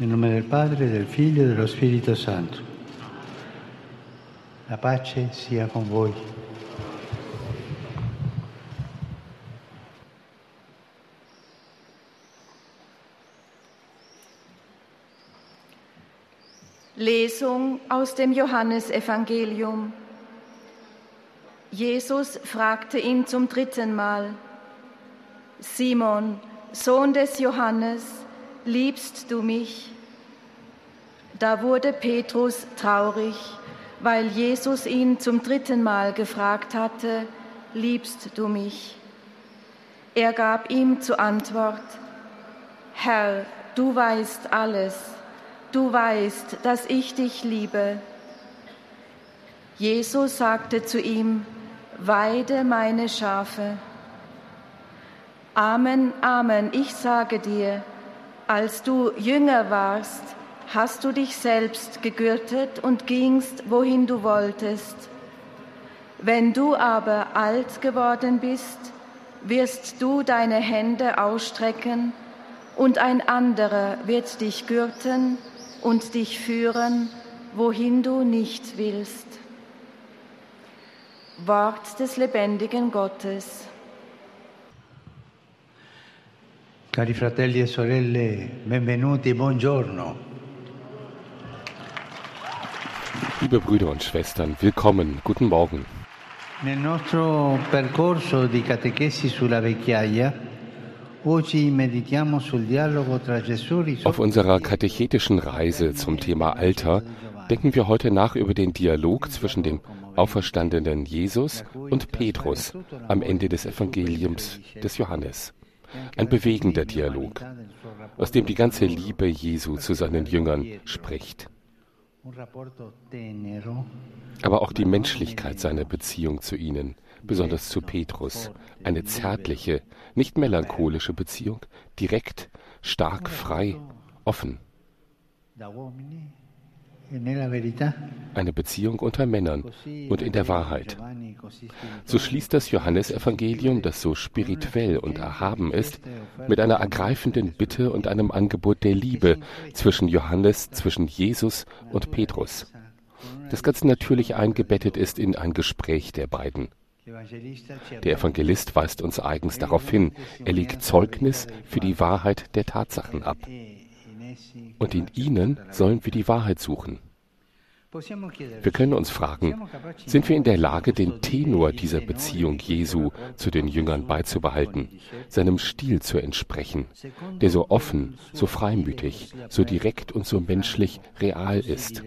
Nel nome del Padre, del Figlio e dello Spirito Santo. La pace sia con voi. Lesung aus dem Johannesevangelium. Jesus fragte ihn zum dritten Mal, Simon, Sohn des Johannes, liebst du mich? Da wurde Petrus traurig, weil Jesus ihn zum dritten Mal gefragt hatte, liebst du mich? Er gab ihm zur Antwort, Herr, du weißt alles, du weißt, dass ich dich liebe. Jesus sagte zu ihm, Weide meine Schafe. Amen, Amen, ich sage dir, als du jünger warst, hast du dich selbst gegürtet und gingst, wohin du wolltest. Wenn du aber alt geworden bist, wirst du deine Hände ausstrecken und ein anderer wird dich gürten und dich führen, wohin du nicht willst. Wort des lebendigen Gottes. Cari fratelli e sorelle, benvenuti, buongiorno. Liebe Brüder und Schwestern, willkommen, guten Morgen. Nel nostro percorso di catechesi sulla vecchiaia, Gesù Auf unserer katechetischen Reise zum Thema Alter denken wir heute nach über den Dialog zwischen dem auferstandenen Jesus und Petrus am Ende des Evangeliums des Johannes. Ein bewegender Dialog, aus dem die ganze Liebe Jesu zu seinen Jüngern spricht. Aber auch die Menschlichkeit seiner Beziehung zu ihnen, besonders zu Petrus, eine zärtliche, nicht melancholische Beziehung, direkt, stark, frei, offen. Eine Beziehung unter Männern und in der Wahrheit. So schließt das Johannesevangelium, das so spirituell und erhaben ist, mit einer ergreifenden Bitte und einem Angebot der Liebe zwischen Johannes, zwischen Jesus und Petrus, das ganz natürlich eingebettet ist in ein Gespräch der beiden. Der Evangelist weist uns eigens darauf hin, er legt Zeugnis für die Wahrheit der Tatsachen ab und in ihnen sollen wir die Wahrheit suchen. Wir können uns fragen, sind wir in der Lage, den Tenor dieser Beziehung Jesu zu den Jüngern beizubehalten, seinem Stil zu entsprechen, der so offen, so freimütig, so direkt und so menschlich real ist?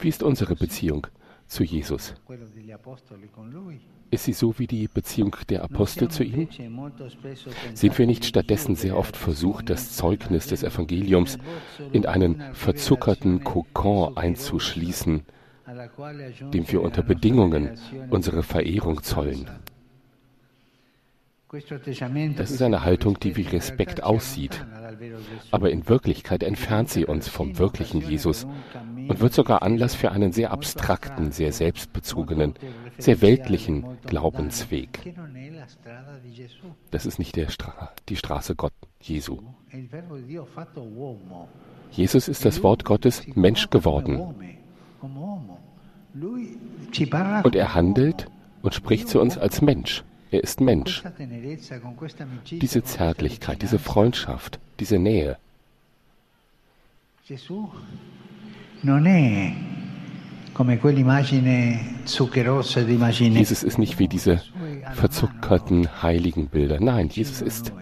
Wie ist unsere Beziehung zu Jesus? Ist sie so wie die Beziehung der Apostel zu ihm? Sind wir nicht stattdessen sehr oft versucht, das Zeugnis des Evangeliums in einen verzuckerten Kokon einzuschließen, dem wir unter Bedingungen unsere Verehrung zollen? Das ist eine Haltung, die wie Respekt aussieht, aber in Wirklichkeit entfernt sie uns vom wirklichen Jesus und wird sogar Anlass für einen sehr abstrakten, sehr selbstbezogenen, sehr weltlichen Glaubensweg. Das ist nicht Stra die Straße Gott, Jesu. Jesus ist das Wort Gottes Mensch geworden. Und er handelt und spricht zu uns als Mensch. Er ist Mensch. Diese Zärtlichkeit, diese Freundschaft, diese Nähe. Jesus ist nicht wie diese verzuckerten heiligen Bilder. Nein, Jesus ist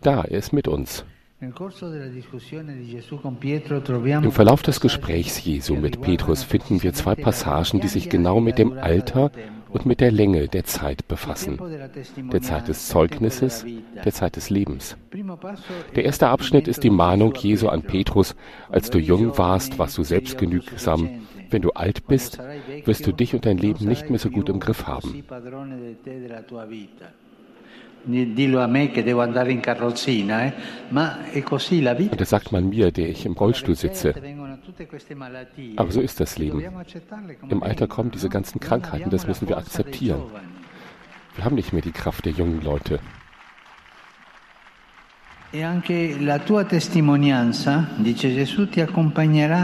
da, er ist mit uns. Im Verlauf des Gesprächs Jesu mit Petrus finden wir zwei Passagen, die sich genau mit dem Alter und mit der Länge der Zeit befassen, der Zeit des Zeugnisses, der Zeit des Lebens. Der erste Abschnitt ist die Mahnung Jesu an Petrus, als du jung warst, warst du selbstgenügsam, wenn du alt bist, wirst du dich und dein Leben nicht mehr so gut im Griff haben. Und das sagt man mir, der ich im Rollstuhl sitze. Aber so ist das Leben. Im Alter kommen diese ganzen Krankheiten, das müssen wir akzeptieren. Wir haben nicht mehr die Kraft der jungen Leute. E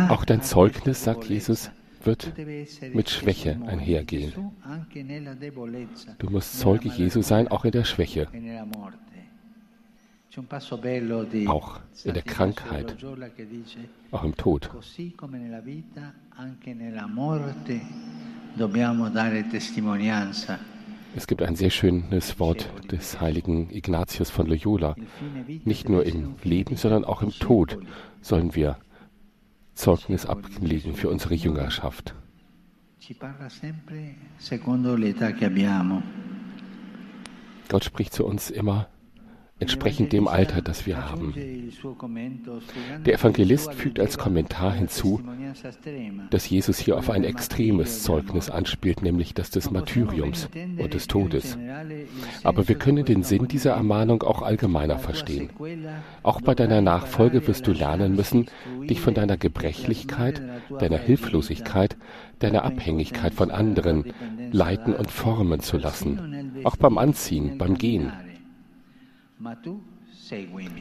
Auch dein Zeugnis, sagt Jesus, wird mit Schwäche einhergehen. Du musst Zeuge Jesu sein, auch in der Schwäche, auch in der Krankheit, auch im Tod. Es gibt ein sehr schönes Wort des heiligen Ignatius von Loyola. Nicht nur im Leben, sondern auch im Tod sollen wir Zeugnis ablegen für unsere Jüngerschaft. Gott spricht zu uns immer entsprechend dem Alter, das wir haben. Der Evangelist fügt als Kommentar hinzu, dass Jesus hier auf ein extremes Zeugnis anspielt, nämlich das des Martyriums und des Todes. Aber wir können den Sinn dieser Ermahnung auch allgemeiner verstehen. Auch bei deiner Nachfolge wirst du lernen müssen, dich von deiner Gebrechlichkeit, deiner Hilflosigkeit, deiner Abhängigkeit von anderen leiten und formen zu lassen. Auch beim Anziehen, beim Gehen.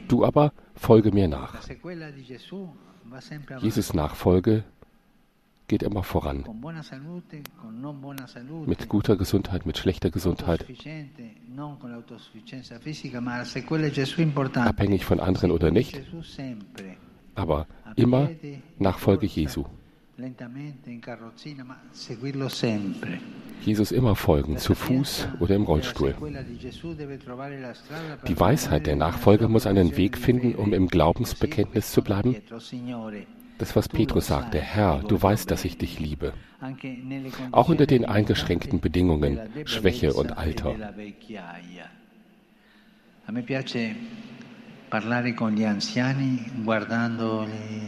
Du aber folge mir nach. Jesus Nachfolge geht immer voran. Mit guter Gesundheit, mit schlechter Gesundheit. Abhängig von anderen oder nicht. Aber immer Nachfolge Jesu. Jesus immer folgen, zu Fuß oder im Rollstuhl. Die Weisheit der Nachfolger muss einen Weg finden, um im Glaubensbekenntnis zu bleiben. Das, was Petrus sagte, Herr, du weißt, dass ich dich liebe. Auch unter den eingeschränkten Bedingungen, Schwäche und Alter.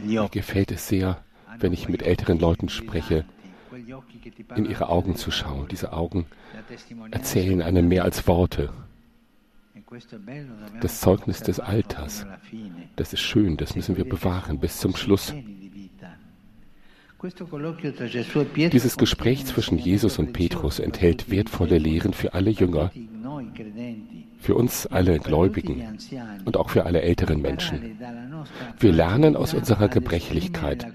Mir gefällt es sehr, wenn ich mit älteren Leuten spreche, in ihre Augen zu schauen. Diese Augen erzählen einem mehr als Worte. Das Zeugnis des Alters, das ist schön, das müssen wir bewahren bis zum Schluss. Dieses Gespräch zwischen Jesus und Petrus enthält wertvolle Lehren für alle Jünger, für uns alle Gläubigen und auch für alle älteren Menschen. Wir lernen aus unserer Gebrechlichkeit,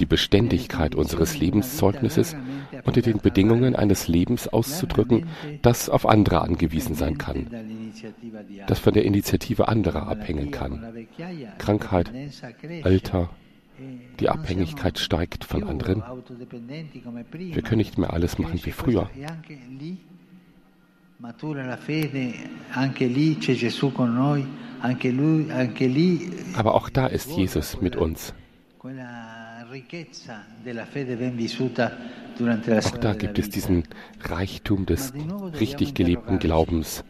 die Beständigkeit unseres Lebenszeugnisses unter den Bedingungen eines Lebens auszudrücken, das auf andere angewiesen sein kann, das von der Initiative anderer abhängen kann. Krankheit, Alter, die Abhängigkeit steigt von anderen. Wir können nicht mehr alles machen wie früher. Aber auch da ist Jesus mit uns. Auch da gibt es diesen Reichtum des richtig gelebten Glaubens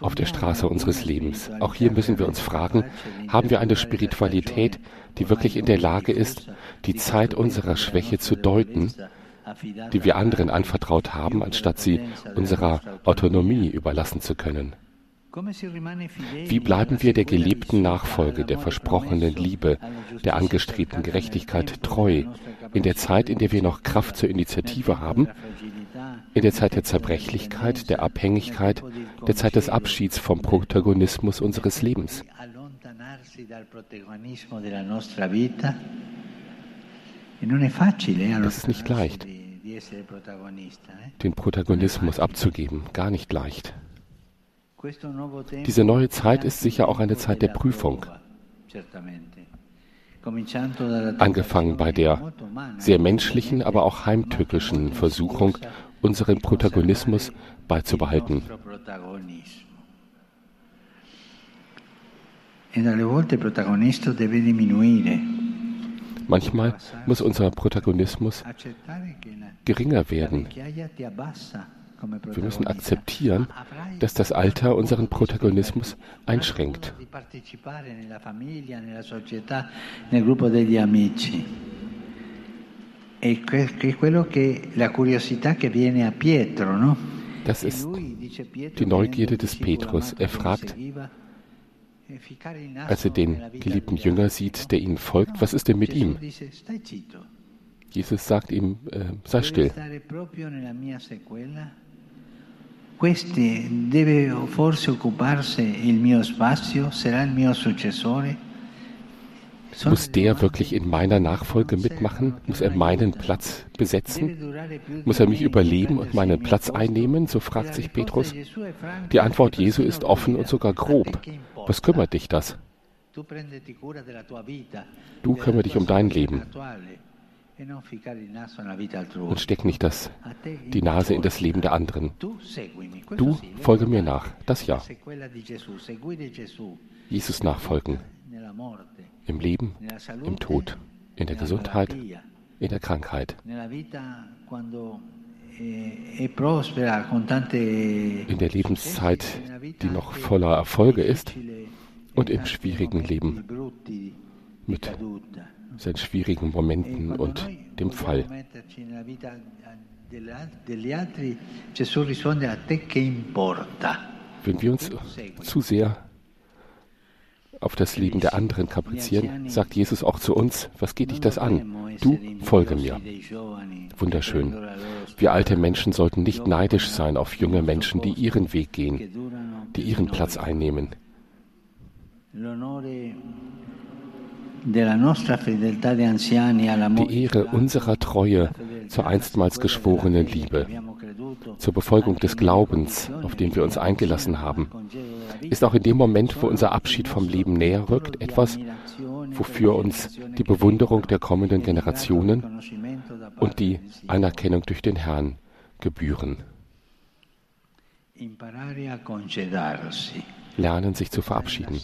auf der Straße unseres Lebens. Auch hier müssen wir uns fragen, haben wir eine Spiritualität, die wirklich in der Lage ist, die Zeit unserer Schwäche zu deuten die wir anderen anvertraut haben, anstatt sie unserer Autonomie überlassen zu können? Wie bleiben wir der gelebten Nachfolge, der versprochenen Liebe, der angestrebten Gerechtigkeit treu, in der Zeit, in der wir noch Kraft zur Initiative haben, in der Zeit der Zerbrechlichkeit, der Abhängigkeit, der Zeit des Abschieds vom Protagonismus unseres Lebens? Das ist nicht leicht den Protagonismus abzugeben, gar nicht leicht. Diese neue Zeit ist sicher auch eine Zeit der Prüfung. Angefangen bei der sehr menschlichen, aber auch heimtückischen Versuchung, unseren Protagonismus beizubehalten. E Manchmal muss unser Protagonismus geringer werden. Wir müssen akzeptieren, dass das Alter unseren Protagonismus einschränkt. Das ist die Neugierde des Petrus. Er fragt, als er den geliebten Jünger sieht, der ihm folgt, was ist denn mit ihm? Jesus sagt ihm, äh, sei still. Questi deve forse occuparsi il mio spazio? Sarà il mio successore? Muss der wirklich in meiner Nachfolge mitmachen? Muss er meinen Platz besetzen? Muss er mich überleben und meinen Platz einnehmen? So fragt sich Petrus. Die Antwort Jesu ist offen und sogar grob. Was kümmert dich das? Du kümmere dich um dein Leben und steck nicht das, die Nase in das Leben der anderen. Du folge mir nach, das ja. Jesus nachfolgen im Leben, im Tod, in der Gesundheit, in der Krankheit. In der Lebenszeit, die noch voller Erfolge ist und im schwierigen Leben mit seinen schwierigen Momenten und dem Fall. Wenn wir uns zu sehr auf das Leben der anderen kaprizieren, sagt Jesus auch zu uns, was geht dich das an? Du folge mir. Wunderschön. Wir alte Menschen sollten nicht neidisch sein auf junge Menschen, die ihren Weg gehen, die ihren Platz einnehmen. Die Ehre unserer Treue zur einstmals geschworenen Liebe, zur Befolgung des Glaubens, auf den wir uns eingelassen haben, ist auch in dem Moment, wo unser Abschied vom Leben näher rückt, etwas, wofür uns die Bewunderung der kommenden Generationen und die Anerkennung durch den Herrn gebühren. Lernen sich zu verabschieden.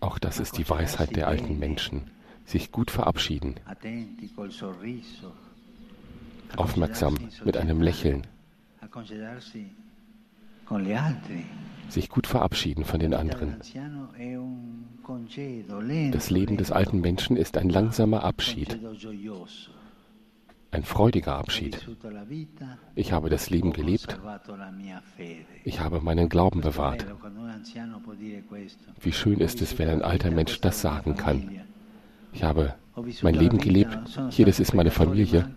Auch das ist die Weisheit der alten Menschen. Sich gut verabschieden. Aufmerksam, mit einem Lächeln. Sich gut verabschieden von den anderen. Das Leben des alten Menschen ist ein langsamer Abschied ein freudiger Abschied. Ich habe das Leben gelebt. Ich habe meinen Glauben bewahrt. Wie schön ist es, wenn ein alter Mensch das sagen kann. Ich habe mein Leben gelebt. Hier, das ist meine Familie.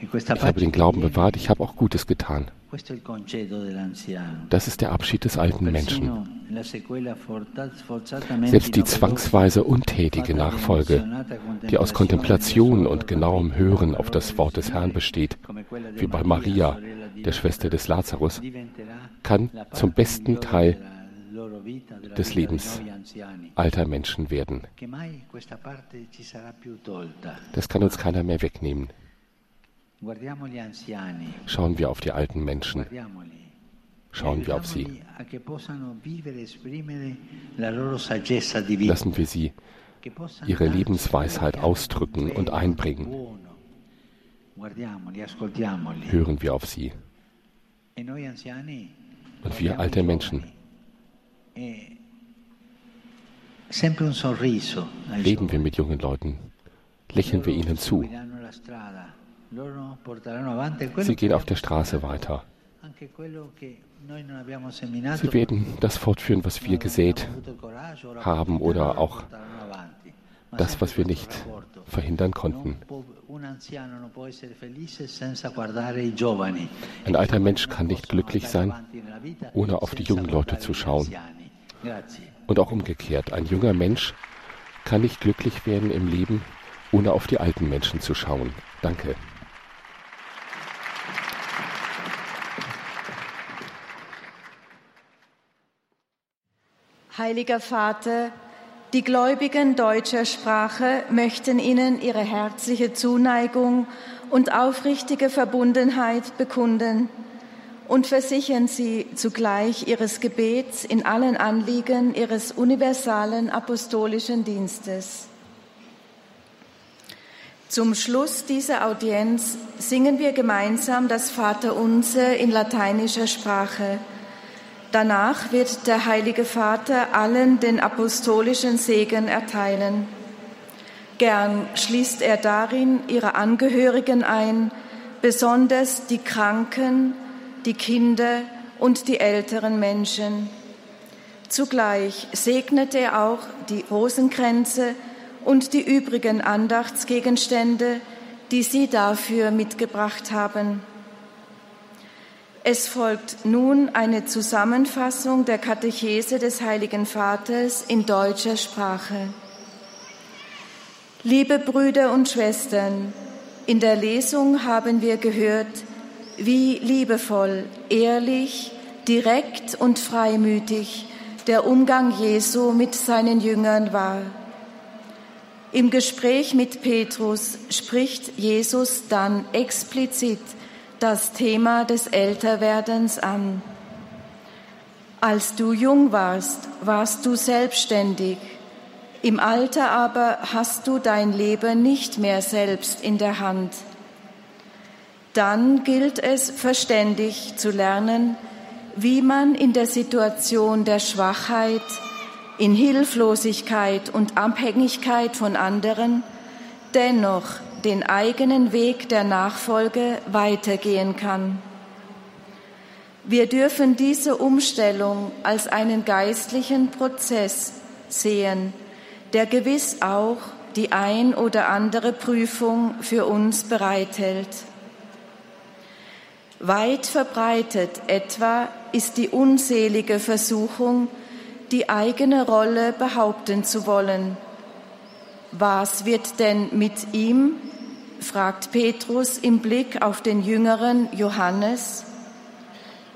Ich habe den Glauben bewahrt. Ich habe auch Gutes getan. Das ist der Abschied des alten Menschen. Selbst die zwangsweise untätige Nachfolge, die aus Kontemplation und genauem Hören auf das Wort des Herrn besteht, wie bei Maria, der Schwester des Lazarus, kann zum besten Teil des Lebens alter Menschen werden. Das kann uns keiner mehr wegnehmen. Schauen wir auf die alten Menschen. Schauen wir auf sie. Lassen wir sie ihre Lebensweisheit ausdrücken und einbringen. Hören wir auf sie. Und wir alte Menschen. Leben wir mit jungen Leuten. Lächeln wir ihnen zu. Sie gehen auf der Straße weiter. Sie werden das fortführen, was wir gesät haben oder auch das, was wir nicht verhindern konnten. Ein alter Mensch kann nicht glücklich sein, ohne auf die jungen Leute zu schauen. Und auch umgekehrt, ein junger Mensch kann nicht glücklich werden im Leben, ohne auf die alten Menschen zu schauen. Danke. Heiliger Vater, die Gläubigen deutscher Sprache möchten Ihnen ihre herzliche Zuneigung und aufrichtige Verbundenheit bekunden und versichern Sie zugleich Ihres Gebets in allen Anliegen Ihres universalen apostolischen Dienstes. Zum Schluss dieser Audienz singen wir gemeinsam das Vaterunser in lateinischer Sprache. Danach wird der Heilige Vater allen den apostolischen Segen erteilen. Gern schließt er darin ihre Angehörigen ein, besonders die Kranken, die Kinder und die älteren Menschen. Zugleich segnet er auch die Rosenkränze und die übrigen Andachtsgegenstände, die Sie dafür mitgebracht haben. Es folgt nun eine Zusammenfassung der Katechese des Heiligen Vaters in deutscher Sprache. Liebe Brüder und Schwestern, in der Lesung haben wir gehört, wie liebevoll, ehrlich, direkt und freimütig der Umgang Jesu mit seinen Jüngern war. Im Gespräch mit Petrus spricht Jesus dann explizit das Thema des Älterwerdens an. Als du jung warst, warst du selbstständig. Im Alter aber hast du dein Leben nicht mehr selbst in der Hand. Dann gilt es verständig zu lernen, wie man in der Situation der Schwachheit, in Hilflosigkeit und Abhängigkeit von anderen dennoch den eigenen Weg der Nachfolge weitergehen kann. Wir dürfen diese Umstellung als einen geistlichen Prozess sehen, der gewiss auch die ein oder andere Prüfung für uns bereithält. Weit verbreitet etwa ist die unselige Versuchung, die eigene Rolle behaupten zu wollen. Was wird denn mit ihm? fragt Petrus im Blick auf den jüngeren Johannes.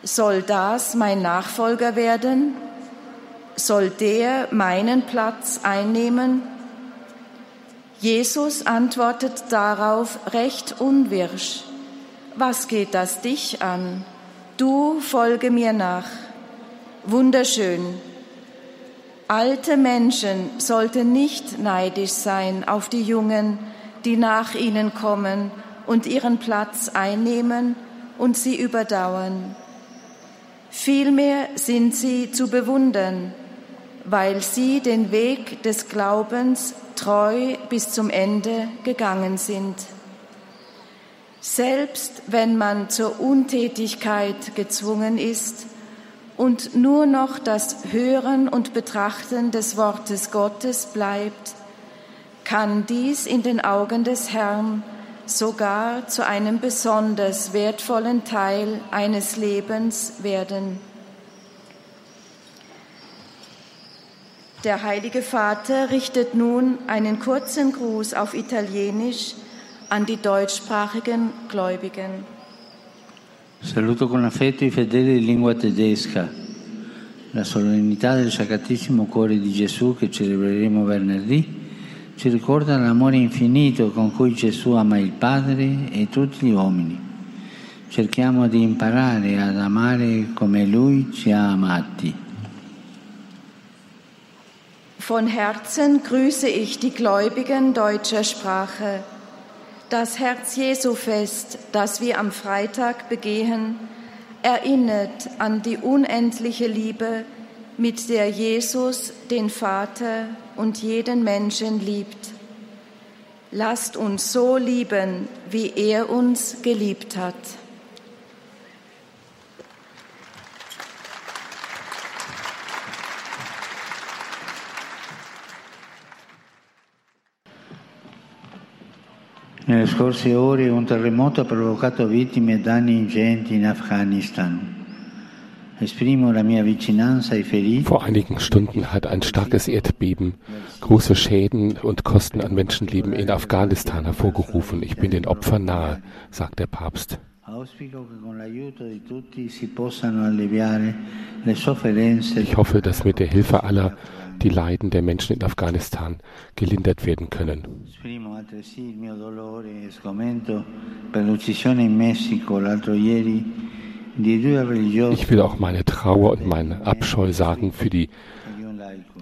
Soll das mein Nachfolger werden? Soll der meinen Platz einnehmen? Jesus antwortet darauf recht unwirsch. Was geht das dich an? Du folge mir nach. Wunderschön, Alte Menschen sollten nicht neidisch sein auf die Jungen, die nach ihnen kommen und ihren Platz einnehmen und sie überdauern. Vielmehr sind sie zu bewundern, weil sie den Weg des Glaubens treu bis zum Ende gegangen sind. Selbst wenn man zur Untätigkeit gezwungen ist, und nur noch das Hören und Betrachten des Wortes Gottes bleibt, kann dies in den Augen des Herrn sogar zu einem besonders wertvollen Teil eines Lebens werden. Der Heilige Vater richtet nun einen kurzen Gruß auf Italienisch an die deutschsprachigen Gläubigen. Saluto con affetto i fedeli di lingua tedesca. La solennità del Sacratissimo Cuore di Gesù che celebreremo venerdì ci ricorda l'amore infinito con cui Gesù ama il Padre e tutti gli uomini. Cerchiamo di imparare ad amare come Lui ci ha amati. Von Herzen grüße ich die Gläubigen deutscher Sprache. Das Herz Jesu Fest, das wir am Freitag begehen, erinnert an die unendliche Liebe, mit der Jesus den Vater und jeden Menschen liebt. Lasst uns so lieben, wie er uns geliebt hat. Nelle scorse ore un terremoto ha provocato vittime e danni ingenti in Afghanistan. Vor einigen Stunden hat ein starkes Erdbeben große Schäden und Kosten an Menschenleben in Afghanistan hervorgerufen. Ich bin den Opfern nahe, sagt der Papst. Ich hoffe, dass mit der Hilfe aller die Leiden der Menschen in Afghanistan gelindert werden können. Ich will auch meine Trauer und meinen Abscheu sagen für die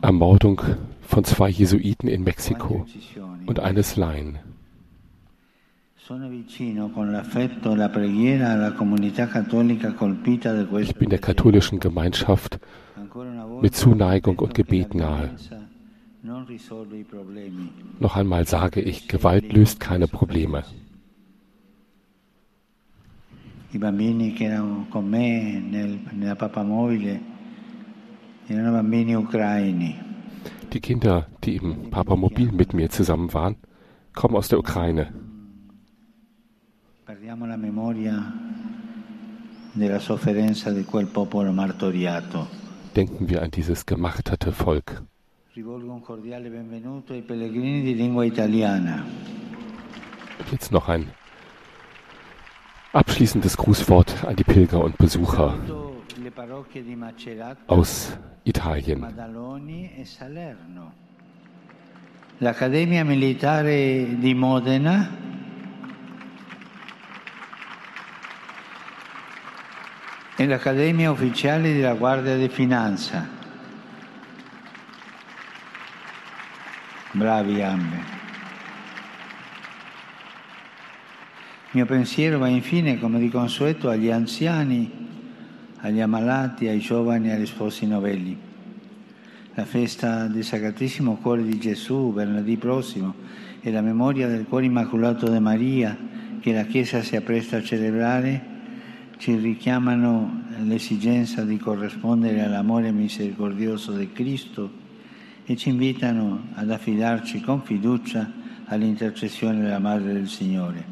Ermordung von zwei Jesuiten in Mexiko und eines Laien. Ich bin der katholischen Gemeinschaft mit Zuneigung und Gebet nahe. Noch einmal sage ich, Gewalt löst keine Probleme. I bambini che erano con me nel, nella papamobile erano bambini ucraini. Die Kinder, die im Papamobil mit mir zusammen waren, kommen aus der Ukraine. Guardiamo la memoria della sofferenza di quel popolo martoriato. Denken wir an dieses gemarterte Volk. Rivolgo un cordiale benvenuto ai pellegrini di lingua italiana. Jetzt noch ein abschließendes Grußwort an die Pilger und Besucher aus Italien. L'Accademia Militare di Modena e l'Accademia Ufficiale della Guardia di Finanza. Bravi ambe. Mio pensiero va infine, come di consueto, agli anziani, agli ammalati, ai giovani e agli sposi novelli la festa del Sacratissimo Cuore di Gesù, venerdì prossimo, e la memoria del Cuore Immacolato di Maria, che la Chiesa si appresta a celebrare, ci richiamano l'esigenza di corrispondere all'amore misericordioso di Cristo e ci invitano ad affidarci con fiducia all'intercessione della Madre del Signore.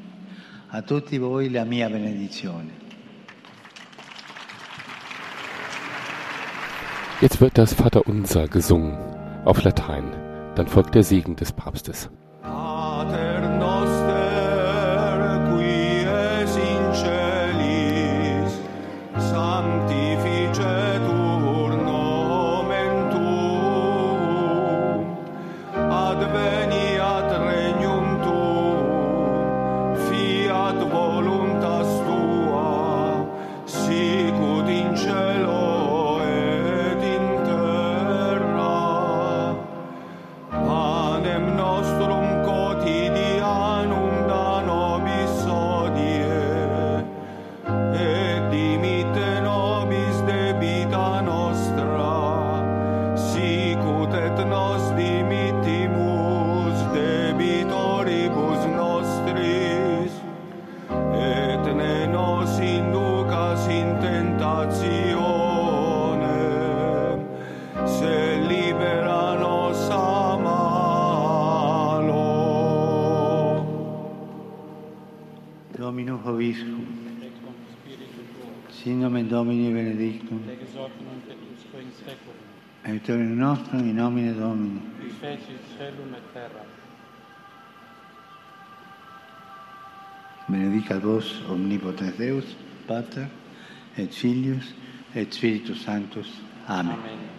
A tutti voi la mia benedizione. Jetzt wird das Vaterunser gesungen auf Latein. Dann folgt der Segen des Papstes. Proviscum. Sin nomen Domini benedictum. Aiutorium nostrum in nomine Domini. Qui feci celum et terra. Benedicat vos omnipotens Deus, Pater, et Filius, et Spiritus Sanctus. Amen. Amen.